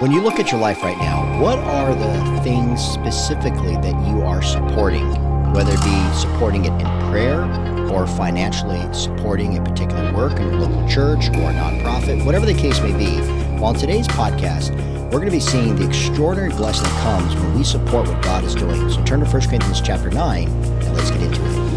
When you look at your life right now, what are the things specifically that you are supporting? Whether it be supporting it in prayer or financially supporting a particular work in your local church or a nonprofit, whatever the case may be. Well, in today's podcast, we're going to be seeing the extraordinary blessing that comes when we support what God is doing. So turn to 1 Corinthians chapter 9 and let's get into it.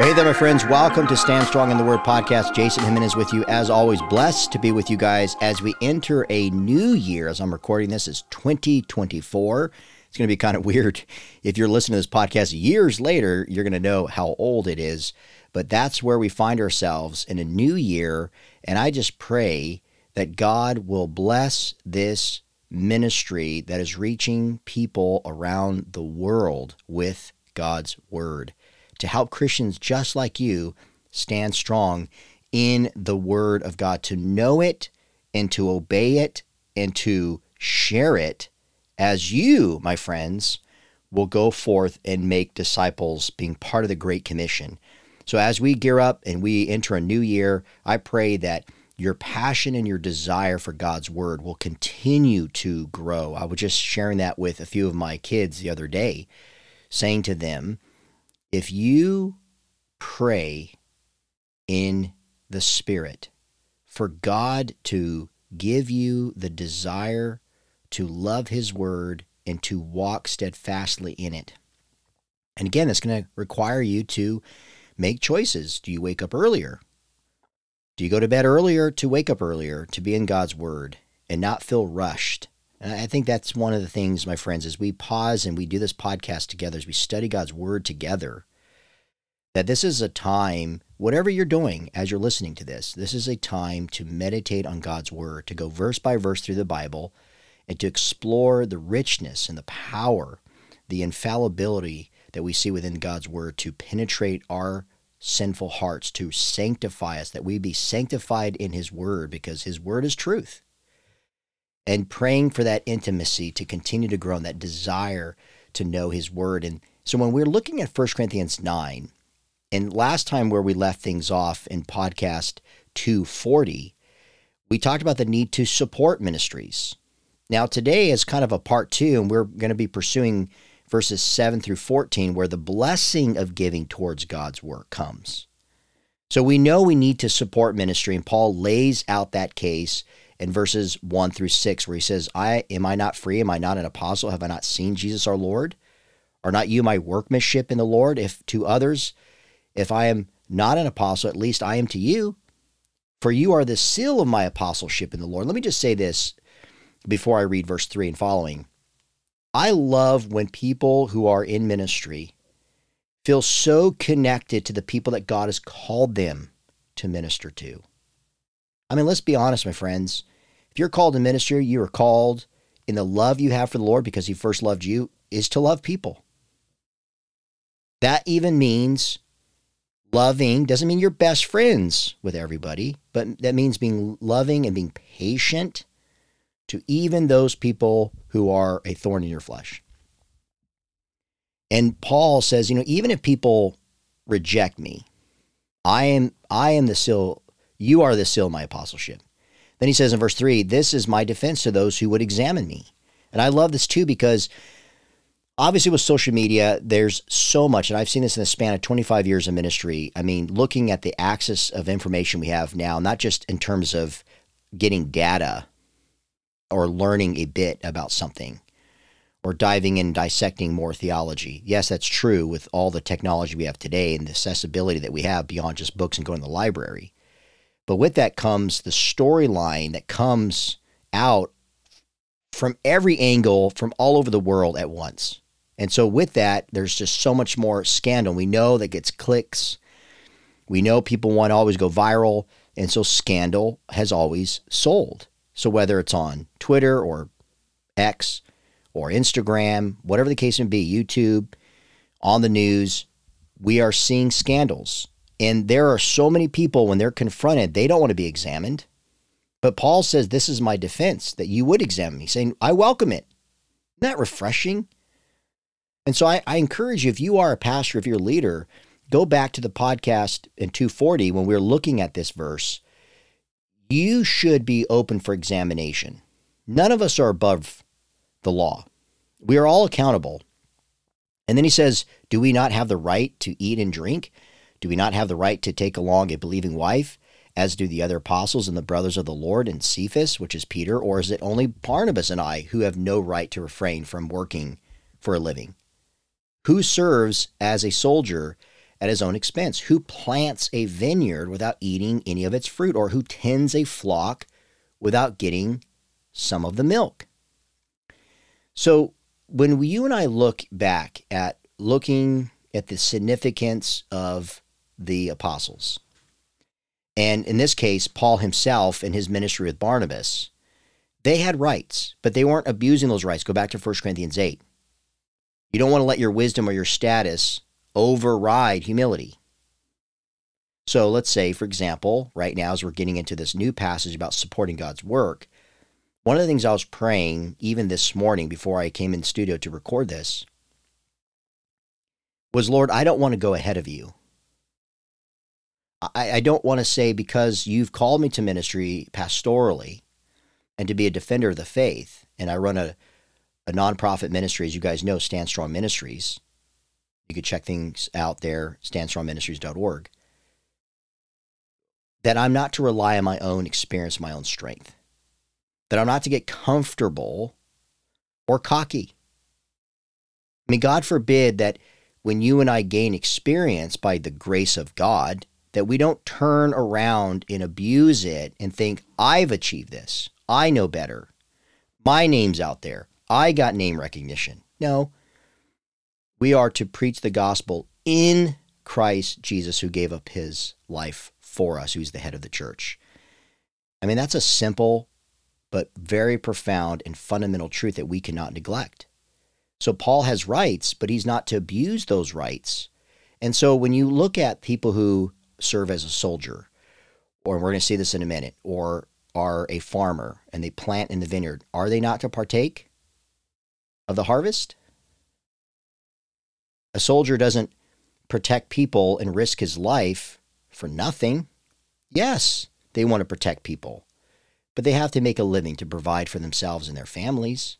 Hey there, my friends. Welcome to Stand Strong in the Word podcast. Jason Jimenez with you. As always, blessed to be with you guys as we enter a new year. As I'm recording this, is 2024. It's going to be kind of weird. If you're listening to this podcast years later, you're going to know how old it is. But that's where we find ourselves in a new year. And I just pray that God will bless this ministry that is reaching people around the world with God's word to help Christians just like you stand strong in the Word of God, to know it and to obey it and to share it as you, my friends, will go forth and make disciples, being part of the Great Commission. So, as we gear up and we enter a new year, I pray that your passion and your desire for God's word will continue to grow. I was just sharing that with a few of my kids the other day, saying to them, if you pray in the Spirit for God to give you the desire to love His Word and to walk steadfastly in it. And again, it's going to require you to make choices. Do you wake up earlier? Do you go to bed earlier to wake up earlier, to be in God's Word and not feel rushed? And I think that's one of the things, my friends, as we pause and we do this podcast together, as we study God's word together, that this is a time, whatever you're doing as you're listening to this, this is a time to meditate on God's word, to go verse by verse through the Bible, and to explore the richness and the power, the infallibility that we see within God's word to penetrate our sinful hearts, to sanctify us, that we be sanctified in his word, because his word is truth and praying for that intimacy to continue to grow and that desire to know his word. And so when we're looking at 1 Corinthians 9, and last time where we left things off in podcast 240, we talked about the need to support ministries. Now, today is kind of a part two, and we're going to be pursuing verses 7 through 14, where the blessing of giving towards God's work comes. So we know we need to support ministry, and Paul lays out that case in verses 1 through 6 where he says, "I am I not free? Am I not an apostle? Have I not seen Jesus our Lord? Are not you my workmanship in the Lord? If to others, if I am not an apostle, at least I am to you, for you are the seal of my apostleship in the Lord." Let me just say this before I read verse 3 and following. I love when people who are in ministry feel so connected to the people that God has called them to minister to. I mean, let's be honest, my friends. You're called to ministry, you are called in the love you have for the Lord because He first loved you, is to love people. That even means loving, doesn't mean you're best friends with everybody, but that means being loving and being patient to even those people who are a thorn in your flesh. And Paul says, you know, even if people reject me, I am I am the seal, you are the seal of my apostleship. Then he says in verse 3, This is my defense to those who would examine me. And I love this too because obviously with social media, there's so much, and I've seen this in the span of 25 years of ministry. I mean, looking at the access of information we have now, not just in terms of getting data or learning a bit about something or diving in and dissecting more theology. Yes, that's true with all the technology we have today and the accessibility that we have beyond just books and going to the library. But with that comes the storyline that comes out from every angle from all over the world at once. And so with that, there's just so much more scandal. We know that gets clicks. We know people want to always go viral. And so scandal has always sold. So whether it's on Twitter or X or Instagram, whatever the case may be, YouTube, on the news, we are seeing scandals. And there are so many people, when they're confronted, they don't want to be examined. But Paul says, This is my defense, that you would examine me, saying, I welcome it. Isn't that refreshing? And so I, I encourage you, if you are a pastor, if you're a leader, go back to the podcast in 240 when we we're looking at this verse. You should be open for examination. None of us are above the law. We are all accountable. And then he says, Do we not have the right to eat and drink? Do we not have the right to take along a believing wife, as do the other apostles and the brothers of the Lord and Cephas, which is Peter? Or is it only Barnabas and I who have no right to refrain from working for a living? Who serves as a soldier at his own expense? Who plants a vineyard without eating any of its fruit? Or who tends a flock without getting some of the milk? So when you and I look back at looking at the significance of the apostles, and in this case, Paul himself and his ministry with Barnabas, they had rights, but they weren't abusing those rights. Go back to 1 Corinthians 8. You don't want to let your wisdom or your status override humility. So let's say, for example, right now, as we're getting into this new passage about supporting God's work, one of the things I was praying even this morning before I came in studio to record this was, Lord, I don't want to go ahead of you. I, I don't want to say because you've called me to ministry pastorally and to be a defender of the faith, and I run a, a nonprofit ministry, as you guys know, Stand Strong Ministries. You could check things out there, standstrongministries.org. That I'm not to rely on my own experience, my own strength that I'm not to get comfortable or cocky. I mean, God forbid that when you and I gain experience by the grace of God, that we don't turn around and abuse it and think, I've achieved this. I know better. My name's out there. I got name recognition. No. We are to preach the gospel in Christ Jesus, who gave up his life for us, who's the head of the church. I mean, that's a simple but very profound and fundamental truth that we cannot neglect. So Paul has rights, but he's not to abuse those rights. And so when you look at people who serve as a soldier, or we're going to see this in a minute, or are a farmer and they plant in the vineyard, are they not to partake of the harvest? A soldier doesn't protect people and risk his life for nothing. Yes, they want to protect people but they have to make a living to provide for themselves and their families.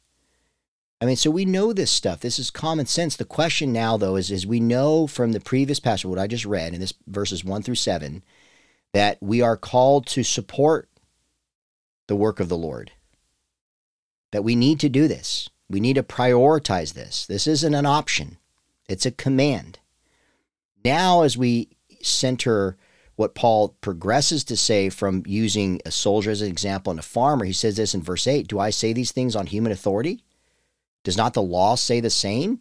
I mean, so we know this stuff. This is common sense. The question now, though, is, is we know from the previous passage, what I just read in this verses one through seven, that we are called to support the work of the Lord. That we need to do this. We need to prioritize this. This isn't an option, it's a command. Now, as we center what Paul progresses to say from using a soldier as an example and a farmer. He says this in verse 8 Do I say these things on human authority? Does not the law say the same?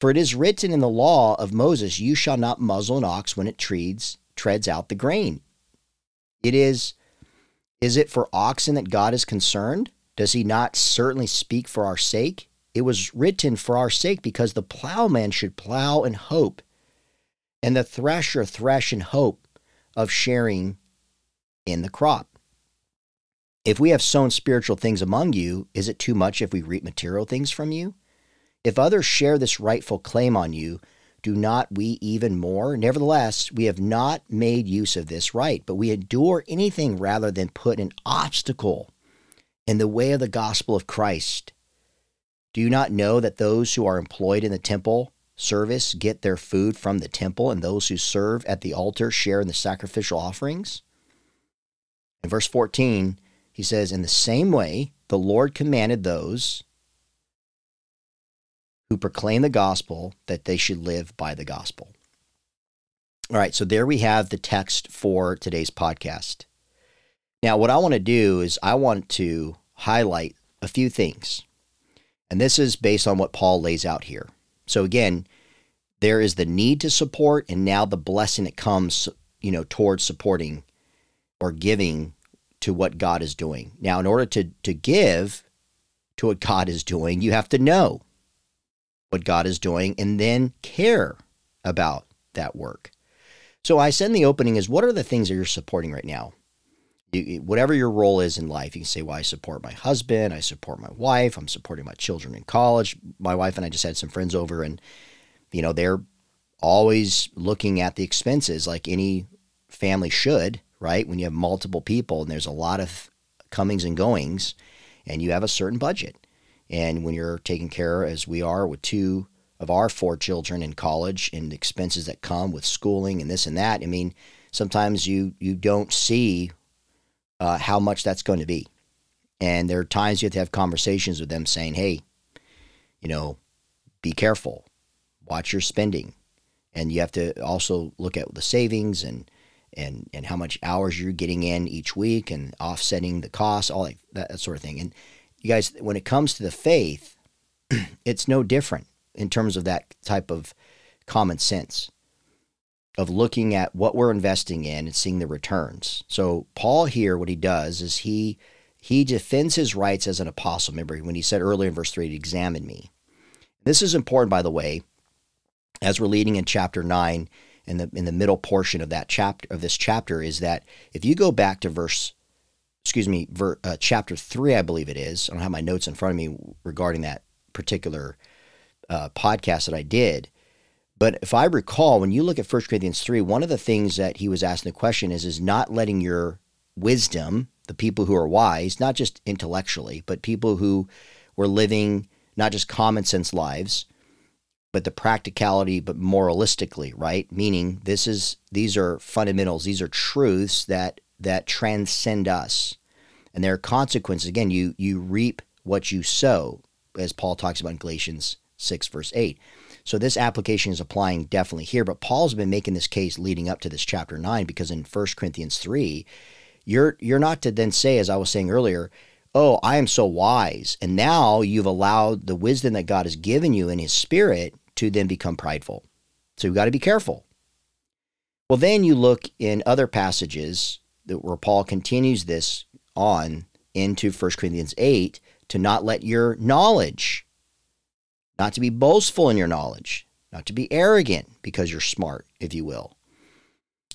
For it is written in the law of Moses, You shall not muzzle an ox when it treads, treads out the grain. It is, is it for oxen that God is concerned? Does he not certainly speak for our sake? It was written for our sake because the plowman should plow in hope, and the thresher thresh in hope of sharing in the crop. If we have sown spiritual things among you, is it too much if we reap material things from you? If others share this rightful claim on you, do not we even more? Nevertheless, we have not made use of this right, but we endure anything rather than put an obstacle in the way of the gospel of Christ. Do you not know that those who are employed in the temple service get their food from the temple, and those who serve at the altar share in the sacrificial offerings. In verse 14, he says, In the same way, the Lord commanded those who proclaim the gospel that they should live by the gospel. All right, so there we have the text for today's podcast. Now, what I want to do is I want to highlight a few things. And this is based on what Paul lays out here. So again, there is the need to support and now the blessing that comes, you know, towards supporting or giving to what God is doing. Now, in order to to give to what God is doing, you have to know what God is doing and then care about that work. So I said in the opening is what are the things that you're supporting right now? You, whatever your role is in life, you can say, "Well, I support my husband, I support my wife, I'm supporting my children in college." My wife and I just had some friends over, and you know they're always looking at the expenses like any family should, right? When you have multiple people and there's a lot of comings and goings, and you have a certain budget, and when you're taking care, as we are, with two of our four children in college and expenses that come with schooling and this and that, I mean, sometimes you you don't see uh, how much that's going to be, and there are times you have to have conversations with them saying, "Hey, you know, be careful, watch your spending." And you have to also look at the savings and and and how much hours you're getting in each week and offsetting the costs, all that, that sort of thing. And you guys, when it comes to the faith, it's no different in terms of that type of common sense of looking at what we're investing in and seeing the returns. So Paul here, what he does is he he defends his rights as an apostle. Remember when he said earlier in verse three, examine me. This is important, by the way, as we're leading in chapter nine in the in the middle portion of that chapter of this chapter is that if you go back to verse excuse me ver, uh, chapter 3 I believe it is I don't have my notes in front of me regarding that particular uh, podcast that I did but if I recall when you look at 1 Corinthians 3 one of the things that he was asking the question is is not letting your wisdom the people who are wise not just intellectually but people who were living not just common sense lives but the practicality, but moralistically, right? Meaning this is these are fundamentals, these are truths that that transcend us. And there are consequences. Again, you you reap what you sow, as Paul talks about in Galatians 6, verse 8. So this application is applying definitely here, but Paul's been making this case leading up to this chapter 9 because in 1 Corinthians 3, you're you're not to then say, as I was saying earlier, oh, I am so wise. And now you've allowed the wisdom that God has given you in his spirit to then become prideful. So you've got to be careful. Well, then you look in other passages that where Paul continues this on into 1 Corinthians 8 to not let your knowledge, not to be boastful in your knowledge, not to be arrogant because you're smart, if you will.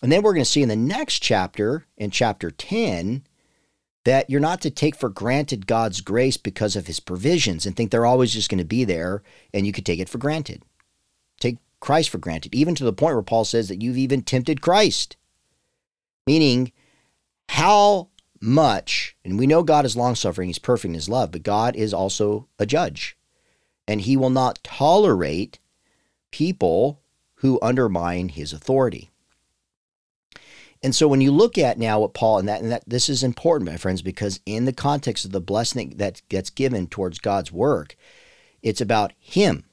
And then we're going to see in the next chapter, in chapter 10, that you're not to take for granted God's grace because of his provisions and think they're always just going to be there and you could take it for granted. Christ for granted, even to the point where Paul says that you've even tempted Christ. Meaning, how much, and we know God is long suffering, He's perfect in His love, but God is also a judge. And He will not tolerate people who undermine His authority. And so when you look at now what Paul and that and that this is important, my friends, because in the context of the blessing that gets given towards God's work, it's about him.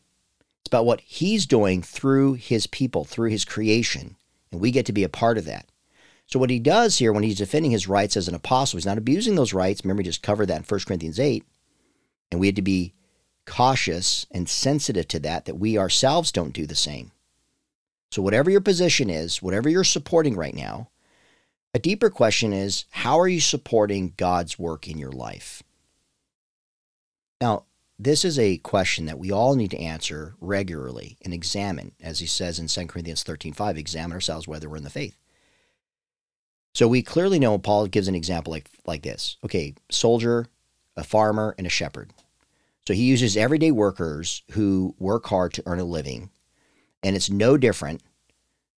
It's about what he's doing through his people, through his creation. And we get to be a part of that. So what he does here when he's defending his rights as an apostle, he's not abusing those rights. Remember, we just covered that in 1 Corinthians 8. And we had to be cautious and sensitive to that, that we ourselves don't do the same. So whatever your position is, whatever you're supporting right now, a deeper question is how are you supporting God's work in your life? Now, this is a question that we all need to answer regularly and examine, as he says in 2 Corinthians 13 5, examine ourselves whether we're in the faith. So we clearly know Paul gives an example like, like this. Okay, soldier, a farmer, and a shepherd. So he uses everyday workers who work hard to earn a living, and it's no different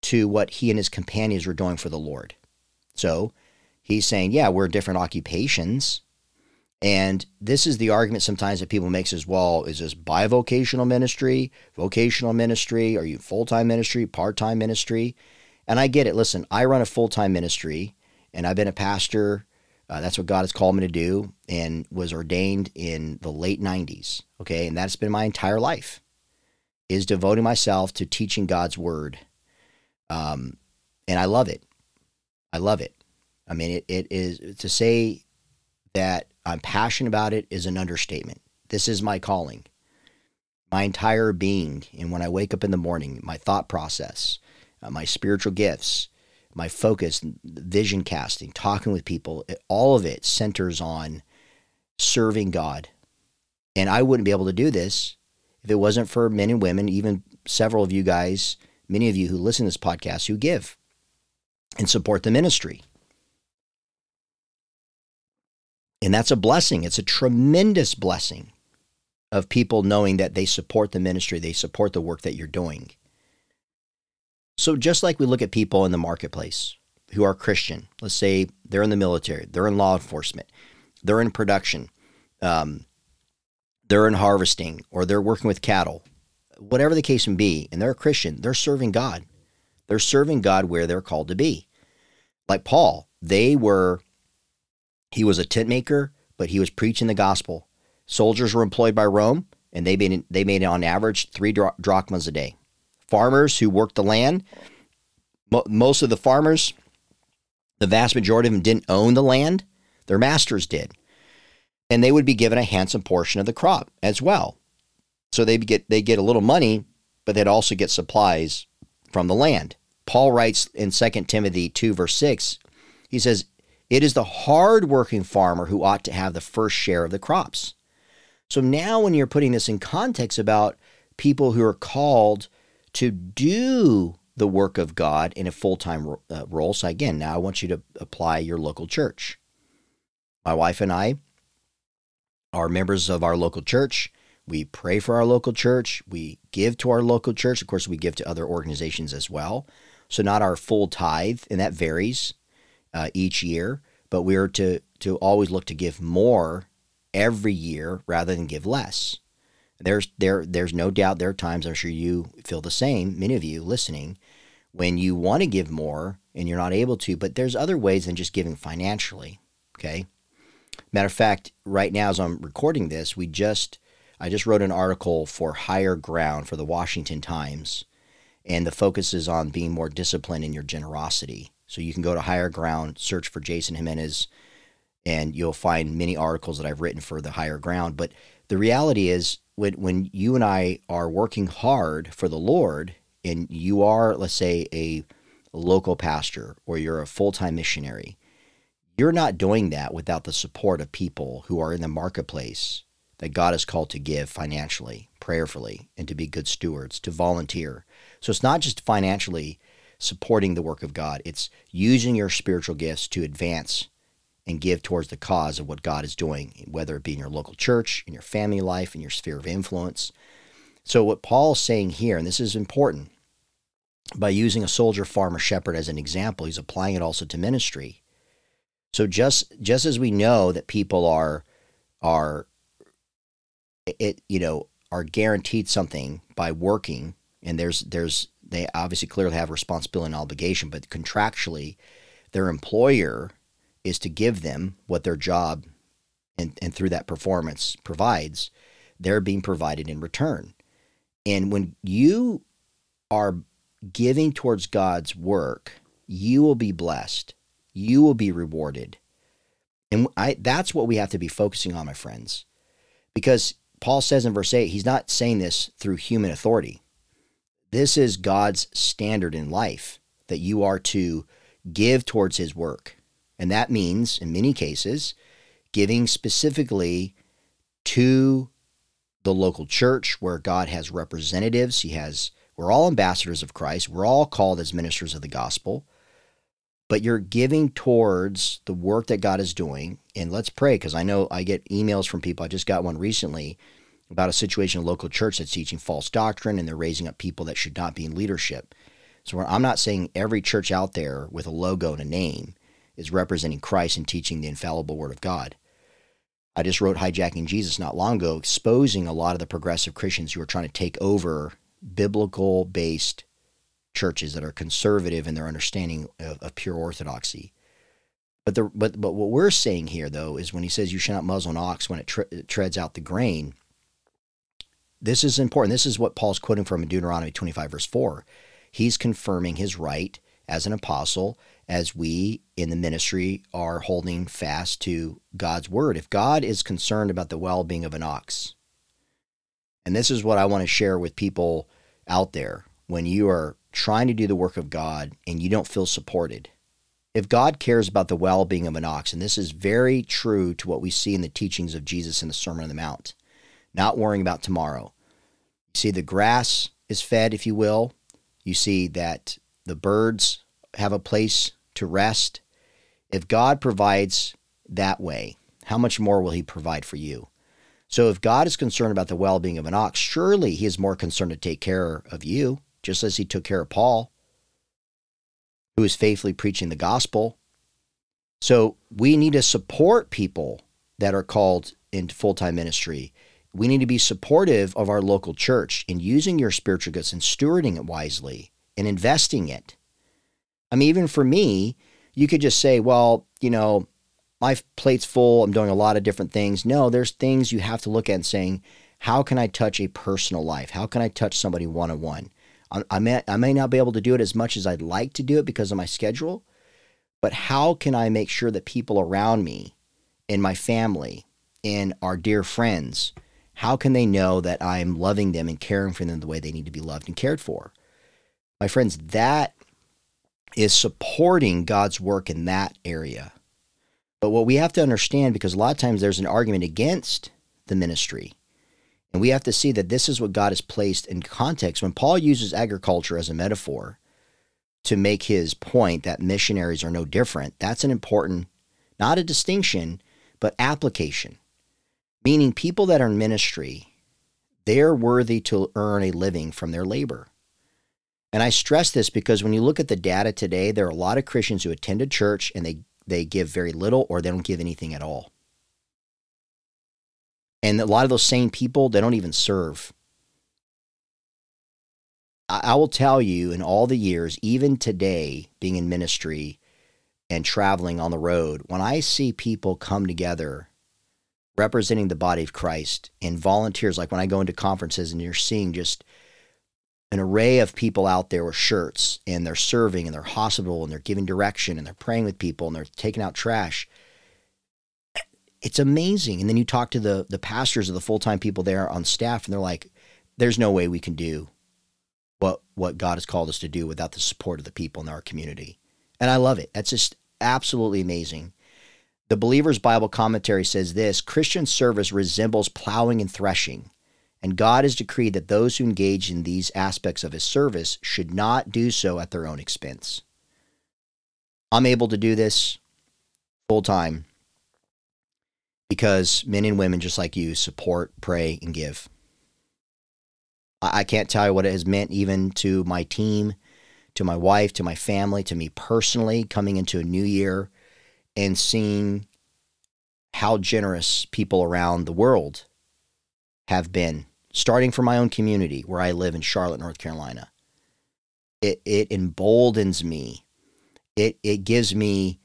to what he and his companions were doing for the Lord. So he's saying, yeah, we're different occupations. And this is the argument sometimes that people make as well is this bivocational ministry, vocational ministry? Are you full time ministry, part time ministry? And I get it. Listen, I run a full time ministry and I've been a pastor. Uh, that's what God has called me to do and was ordained in the late 90s. Okay. And that's been my entire life is devoting myself to teaching God's word. Um, and I love it. I love it. I mean, it, it is to say that I'm passionate about it is an understatement. This is my calling, my entire being. And when I wake up in the morning, my thought process, uh, my spiritual gifts, my focus, vision casting, talking with people, it, all of it centers on serving God. And I wouldn't be able to do this if it wasn't for men and women, even several of you guys, many of you who listen to this podcast who give and support the ministry. And that's a blessing. It's a tremendous blessing of people knowing that they support the ministry, they support the work that you're doing. So, just like we look at people in the marketplace who are Christian, let's say they're in the military, they're in law enforcement, they're in production, um, they're in harvesting, or they're working with cattle, whatever the case may be, and they're a Christian, they're serving God. They're serving God where they're called to be. Like Paul, they were, he was a tent maker, but he was preaching the gospel. Soldiers were employed by Rome, and they made, they made on average three drachmas a day. Farmers who worked the land, most of the farmers, the vast majority of them didn't own the land, their masters did. And they would be given a handsome portion of the crop as well. So they get they get a little money, but they'd also get supplies from the land. Paul writes in 2 Timothy 2, verse 6, he says, It is the hardworking farmer who ought to have the first share of the crops. So now, when you're putting this in context about people who are called to do the work of God in a full time uh, role, so again, now I want you to apply your local church. My wife and I are members of our local church. We pray for our local church. We give to our local church. Of course, we give to other organizations as well. So not our full tithe, and that varies uh, each year. But we are to to always look to give more every year rather than give less. There's there there's no doubt there are times I'm sure you feel the same. Many of you listening, when you want to give more and you're not able to, but there's other ways than just giving financially. Okay. Matter of fact, right now as I'm recording this, we just I just wrote an article for Higher Ground for the Washington Times, and the focus is on being more disciplined in your generosity. So you can go to Higher Ground, search for Jason Jimenez, and you'll find many articles that I've written for the Higher Ground. But the reality is, when, when you and I are working hard for the Lord, and you are, let's say, a local pastor or you're a full time missionary, you're not doing that without the support of people who are in the marketplace that God is called to give financially, prayerfully, and to be good stewards, to volunteer. So it's not just financially supporting the work of God, it's using your spiritual gifts to advance and give towards the cause of what God is doing, whether it be in your local church, in your family life, in your sphere of influence. So, what Paul's saying here, and this is important, by using a soldier, farmer, shepherd as an example, he's applying it also to ministry. So just just as we know that people are are it you know are guaranteed something by working and there's there's they obviously clearly have responsibility and obligation but contractually their employer is to give them what their job and, and through that performance provides they're being provided in return. And when you are giving towards god's work you will be blessed. You will be rewarded. And I, that's what we have to be focusing on my friends. Because Paul says in verse 8, he's not saying this through human authority. This is God's standard in life that you are to give towards his work. And that means, in many cases, giving specifically to the local church where God has representatives. He has, we're all ambassadors of Christ. We're all called as ministers of the gospel but you're giving towards the work that God is doing. And let's pray because I know I get emails from people. I just got one recently about a situation in a local church that's teaching false doctrine and they're raising up people that should not be in leadership. So I'm not saying every church out there with a logo and a name is representing Christ and teaching the infallible word of God. I just wrote Hijacking Jesus not long ago, exposing a lot of the progressive Christians who are trying to take over biblical based churches that are conservative in their understanding of, of pure orthodoxy. But the but but what we're saying here though is when he says you shall not muzzle an ox when it, tre- it treads out the grain. This is important. This is what Paul's quoting from in Deuteronomy 25 verse 4. He's confirming his right as an apostle as we in the ministry are holding fast to God's word. If God is concerned about the well-being of an ox, and this is what I want to share with people out there when you are trying to do the work of God and you don't feel supported. If God cares about the well being of an ox, and this is very true to what we see in the teachings of Jesus in the Sermon on the Mount, not worrying about tomorrow. You see, the grass is fed, if you will. You see that the birds have a place to rest. If God provides that way, how much more will he provide for you? So if God is concerned about the well being of an ox, surely he is more concerned to take care of you, just as he took care of Paul, who is faithfully preaching the gospel. So we need to support people that are called into full time ministry. We need to be supportive of our local church in using your spiritual gifts and stewarding it wisely and investing it. I mean, even for me, you could just say, well, you know, my plate's full. I'm doing a lot of different things. No, there's things you have to look at and saying, how can I touch a personal life? How can I touch somebody one on one? I may, I may not be able to do it as much as I'd like to do it because of my schedule, but how can I make sure that people around me in my family and our dear friends, how can they know that I'm loving them and caring for them the way they need to be loved and cared for? My friends, that is supporting God's work in that area. But what we have to understand, because a lot of times there's an argument against the ministry, and we have to see that this is what God has placed in context. When Paul uses agriculture as a metaphor to make his point that missionaries are no different, that's an important, not a distinction, but application. Meaning people that are in ministry, they're worthy to earn a living from their labor. And I stress this because when you look at the data today, there are a lot of Christians who attend a church and they they give very little or they don't give anything at all. And a lot of those same people, they don't even serve. I, I will tell you, in all the years, even today, being in ministry and traveling on the road, when I see people come together representing the body of Christ and volunteers, like when I go into conferences and you're seeing just an array of people out there with shirts and they're serving and they're hospitable and they're giving direction and they're praying with people and they're taking out trash. It's amazing. And then you talk to the the pastors of the full-time people there on staff and they're like, there's no way we can do what what God has called us to do without the support of the people in our community. And I love it. That's just absolutely amazing. The Believer's Bible commentary says this Christian service resembles plowing and threshing. And God has decreed that those who engage in these aspects of his service should not do so at their own expense. I'm able to do this full time because men and women just like you support, pray, and give. I can't tell you what it has meant even to my team, to my wife, to my family, to me personally coming into a new year and seeing how generous people around the world have been, starting from my own community where I live in Charlotte, North Carolina. It it emboldens me. It it gives me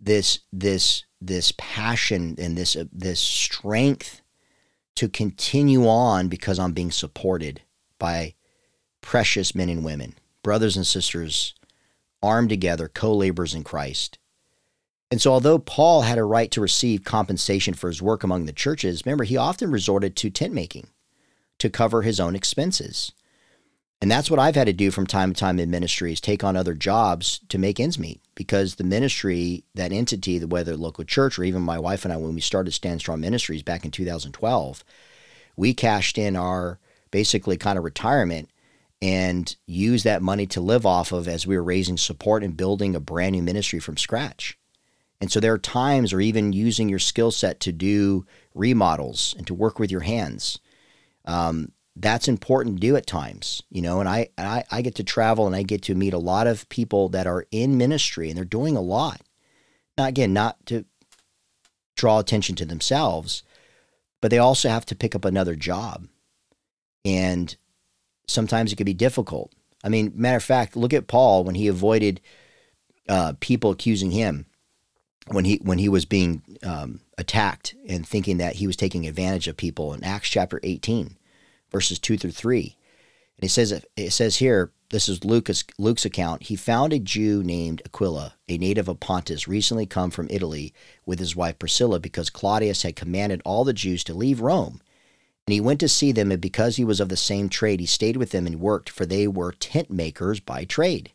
this this this passion and this uh, this strength to continue on because I'm being supported by precious men and women, brothers and sisters armed together, co-laborers in Christ. And so, although Paul had a right to receive compensation for his work among the churches, remember, he often resorted to tent making to cover his own expenses. And that's what I've had to do from time to time in ministry is take on other jobs to make ends meet because the ministry, that entity, whether local church or even my wife and I, when we started Stand Strong Ministries back in 2012, we cashed in our basically kind of retirement and used that money to live off of as we were raising support and building a brand new ministry from scratch. And so there are times, or even using your skill set to do remodels and to work with your hands. Um, that's important to do at times, you know. And I, I, I get to travel and I get to meet a lot of people that are in ministry and they're doing a lot. Now, again, not to draw attention to themselves, but they also have to pick up another job. And sometimes it can be difficult. I mean, matter of fact, look at Paul when he avoided uh, people accusing him when he when he was being um, attacked and thinking that he was taking advantage of people in Acts chapter 18 verses 2 through 3 and it says it says here this is Lucas Luke's account. He found a Jew named Aquila a native of Pontus recently come from Italy with his wife Priscilla because Claudius had commanded all the Jews to leave Rome. And he went to see them and because he was of the same trade he stayed with them and worked for they were tent makers by trade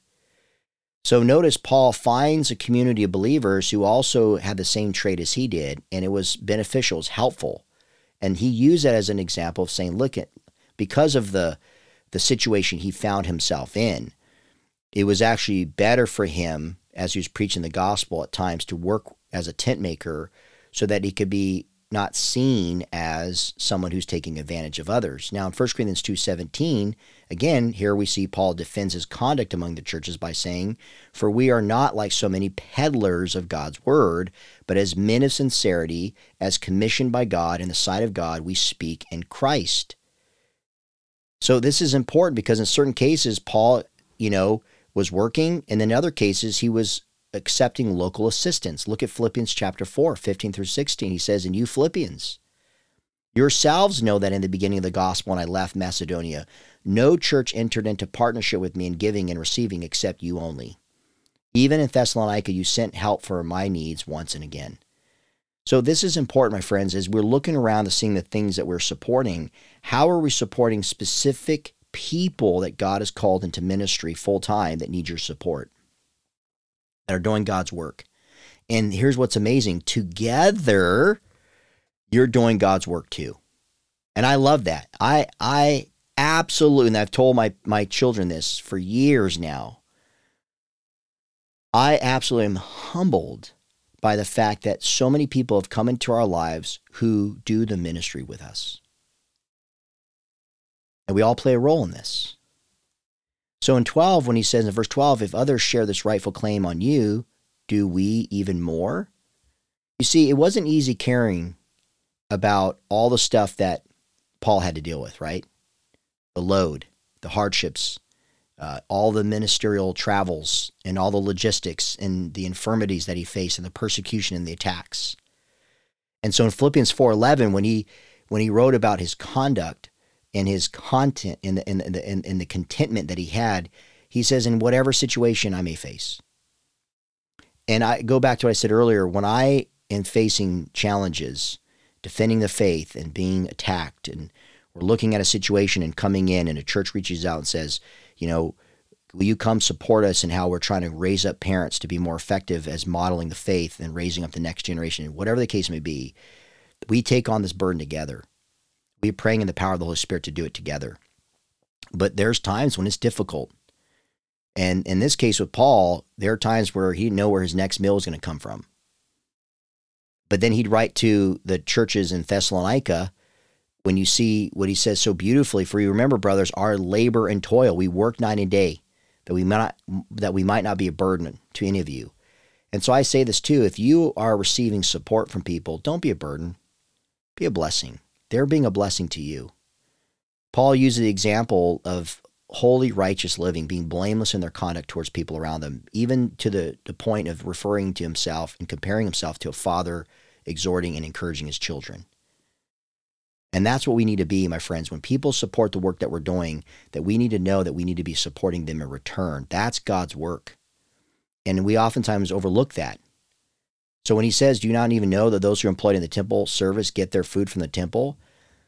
so notice Paul finds a community of believers who also had the same trait as he did, and it was beneficial, it was helpful. And he used that as an example of saying, look at because of the the situation he found himself in, it was actually better for him as he was preaching the gospel at times to work as a tent maker so that he could be not seen as someone who's taking advantage of others. Now in 1 Corinthians 2:17, again, here we see Paul defends his conduct among the churches by saying, "For we are not like so many peddlers of God's word, but as men of sincerity, as commissioned by God in the sight of God, we speak in Christ." So this is important because in certain cases Paul, you know, was working and in other cases he was accepting local assistance. Look at Philippians chapter 4, 15 through 16. He says, And you Philippians, yourselves know that in the beginning of the gospel, when I left Macedonia, no church entered into partnership with me in giving and receiving except you only. Even in Thessalonica, you sent help for my needs once and again. So, this is important, my friends, as we're looking around to seeing the things that we're supporting. How are we supporting specific people that God has called into ministry full time that need your support? That are doing God's work. And here's what's amazing together, you're doing God's work too. And I love that. I, I absolutely, and I've told my, my children this for years now. I absolutely am humbled by the fact that so many people have come into our lives who do the ministry with us. And we all play a role in this. So in 12, when he says in verse 12, if others share this rightful claim on you, do we even more? You see, it wasn't easy caring about all the stuff that Paul had to deal with, right? The load, the hardships, uh, all the ministerial travels, and all the logistics and the infirmities that he faced, and the persecution and the attacks. And so in Philippians 4:11, when he when he wrote about his conduct, and his content in the in the in the contentment that he had, he says, in whatever situation I may face. And I go back to what I said earlier. When I am facing challenges, defending the faith and being attacked, and we're looking at a situation and coming in, and a church reaches out and says, you know, will you come support us in how we're trying to raise up parents to be more effective as modeling the faith and raising up the next generation, whatever the case may be, we take on this burden together. We're praying in the power of the Holy Spirit to do it together. But there's times when it's difficult. And in this case with Paul, there are times where he didn't know where his next meal was going to come from. But then he'd write to the churches in Thessalonica when you see what he says so beautifully. For you remember, brothers, our labor and toil, we work night and day, that we might not, that we might not be a burden to any of you. And so I say this too: if you are receiving support from people, don't be a burden, be a blessing they're being a blessing to you. Paul uses the example of holy, righteous living, being blameless in their conduct towards people around them, even to the, the point of referring to himself and comparing himself to a father exhorting and encouraging his children. And that's what we need to be, my friends. When people support the work that we're doing, that we need to know that we need to be supporting them in return. That's God's work. And we oftentimes overlook that. So when he says, Do you not even know that those who are employed in the temple service get their food from the temple?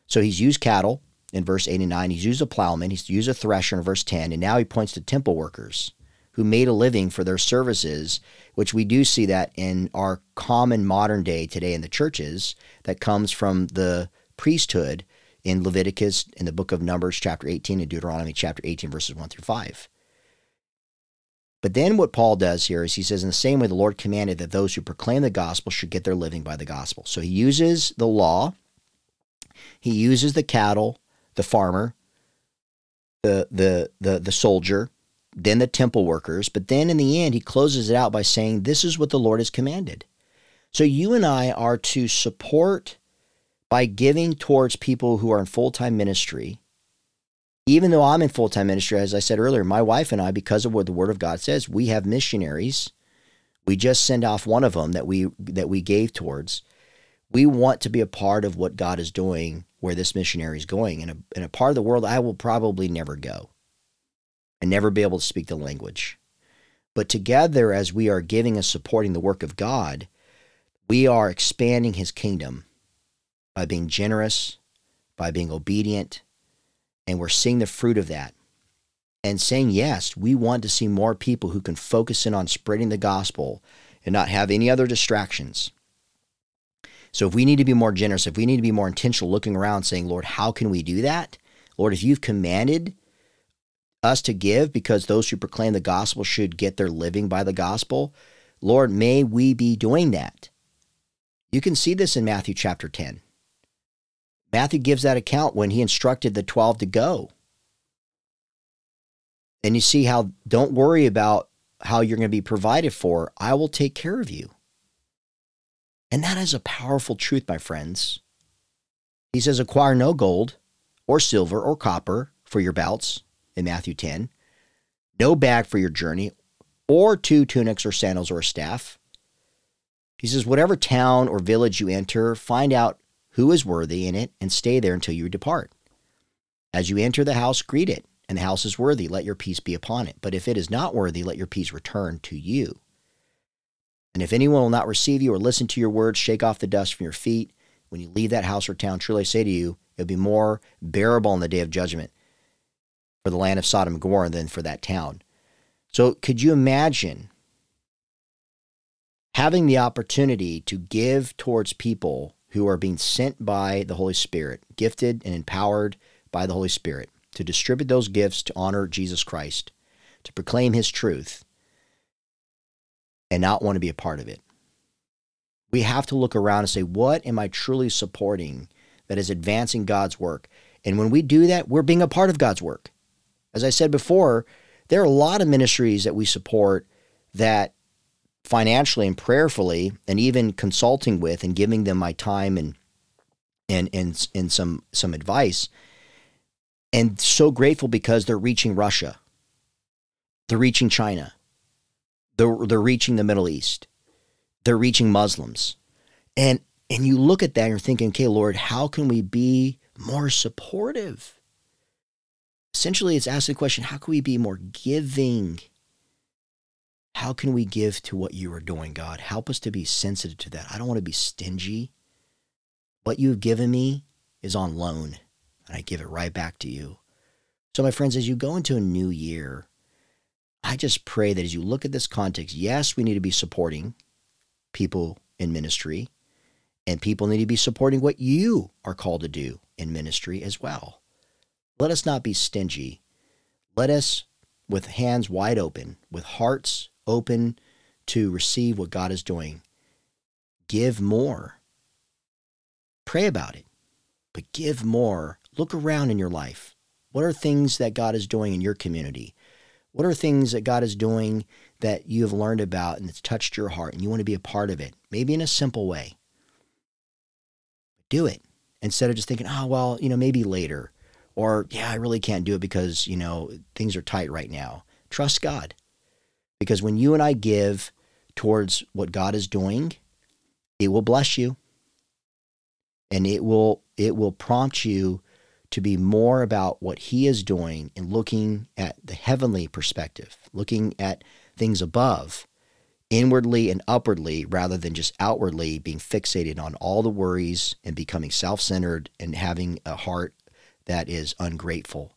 So he's used cattle in verse 8 and 9. He's used a plowman. He's used a thresher in verse 10. And now he points to temple workers who made a living for their services, which we do see that in our common modern day today in the churches that comes from the priesthood in Leviticus, in the book of Numbers, chapter 18, and Deuteronomy, chapter 18, verses 1 through 5. But then what Paul does here is he says, in the same way the Lord commanded that those who proclaim the gospel should get their living by the gospel. So he uses the law, he uses the cattle, the farmer, the the the the soldier, then the temple workers, but then in the end he closes it out by saying, This is what the Lord has commanded. So you and I are to support by giving towards people who are in full-time ministry even though I'm in full time ministry, as I said earlier, my wife and I, because of what the Word of God says, we have missionaries. We just send off one of them that we that we gave towards. We want to be a part of what God is doing where this missionary is going. In a, in a part of the world I will probably never go and never be able to speak the language. But together, as we are giving and supporting the work of God, we are expanding his kingdom by being generous, by being obedient, and we're seeing the fruit of that and saying, yes, we want to see more people who can focus in on spreading the gospel and not have any other distractions. So if we need to be more generous, if we need to be more intentional, looking around saying, Lord, how can we do that? Lord, if you've commanded us to give because those who proclaim the gospel should get their living by the gospel, Lord, may we be doing that. You can see this in Matthew chapter 10. Matthew gives that account when he instructed the 12 to go. And you see how don't worry about how you're going to be provided for. I will take care of you. And that is a powerful truth, my friends. He says, acquire no gold or silver or copper for your belts in Matthew 10, no bag for your journey, or two tunics or sandals or a staff. He says, whatever town or village you enter, find out who is worthy in it and stay there until you depart. As you enter the house, greet it, and the house is worthy, let your peace be upon it. But if it is not worthy, let your peace return to you. And if anyone will not receive you or listen to your words, shake off the dust from your feet. When you leave that house or town, truly I say to you, it'll be more bearable in the day of judgment for the land of Sodom and Gomorrah than for that town. So, could you imagine having the opportunity to give towards people who are being sent by the Holy Spirit, gifted and empowered by the Holy Spirit, to distribute those gifts to honor Jesus Christ, to proclaim his truth, and not want to be a part of it? We have to look around and say, what am I truly supporting that is advancing God's work? And when we do that, we're being a part of God's work. As I said before, there are a lot of ministries that we support that financially and prayerfully and even consulting with and giving them my time and and and, and some some advice and so grateful because they're reaching Russia. They're reaching China. They're, they're reaching the Middle East. They're reaching Muslims. And and you look at that and you're thinking, okay, Lord, how can we be more supportive? Essentially, it's asking the question how can we be more giving? How can we give to what you are doing, God? Help us to be sensitive to that. I don't want to be stingy. What you've given me is on loan, and I give it right back to you. So, my friends, as you go into a new year, I just pray that as you look at this context, yes, we need to be supporting people in ministry, and people need to be supporting what you are called to do in ministry as well. Let us not be stingy. Let us, with hands wide open, with hearts open to receive what God is doing, give more. Pray about it, but give more. Look around in your life. What are things that God is doing in your community? What are things that God is doing that you have learned about and it's touched your heart and you want to be a part of it? Maybe in a simple way. Do it instead of just thinking, oh, well, you know, maybe later. Or, yeah, I really can't do it because, you know, things are tight right now. Trust God. Because when you and I give towards what God is doing, it will bless you. And it will it will prompt you to be more about what he is doing and looking at the heavenly perspective, looking at things above, inwardly and upwardly, rather than just outwardly being fixated on all the worries and becoming self centered and having a heart that is ungrateful.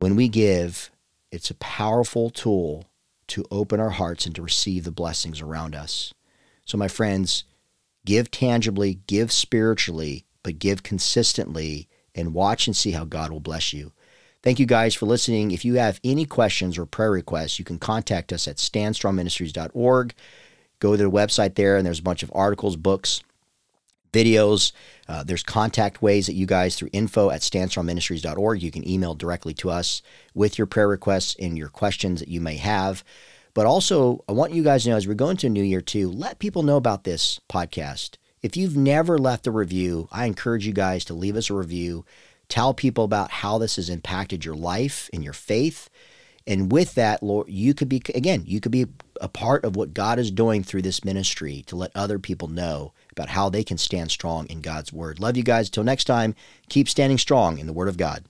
When we give, it's a powerful tool to open our hearts and to receive the blessings around us. So, my friends, give tangibly, give spiritually, but give consistently and watch and see how God will bless you. Thank you guys for listening. If you have any questions or prayer requests, you can contact us at standstrongministries.org. Go to the website there, and there's a bunch of articles, books, videos. Uh, there's contact ways that you guys through info at standstrongministries.org. You can email directly to us with your prayer requests and your questions that you may have. But also, I want you guys to know as we're going to new year too, let people know about this podcast. If you've never left a review, I encourage you guys to leave us a review. Tell people about how this has impacted your life and your faith. And with that, Lord, you could be, again, you could be a part of what God is doing through this ministry to let other people know about how they can stand strong in God's Word. Love you guys. Till next time, keep standing strong in the Word of God.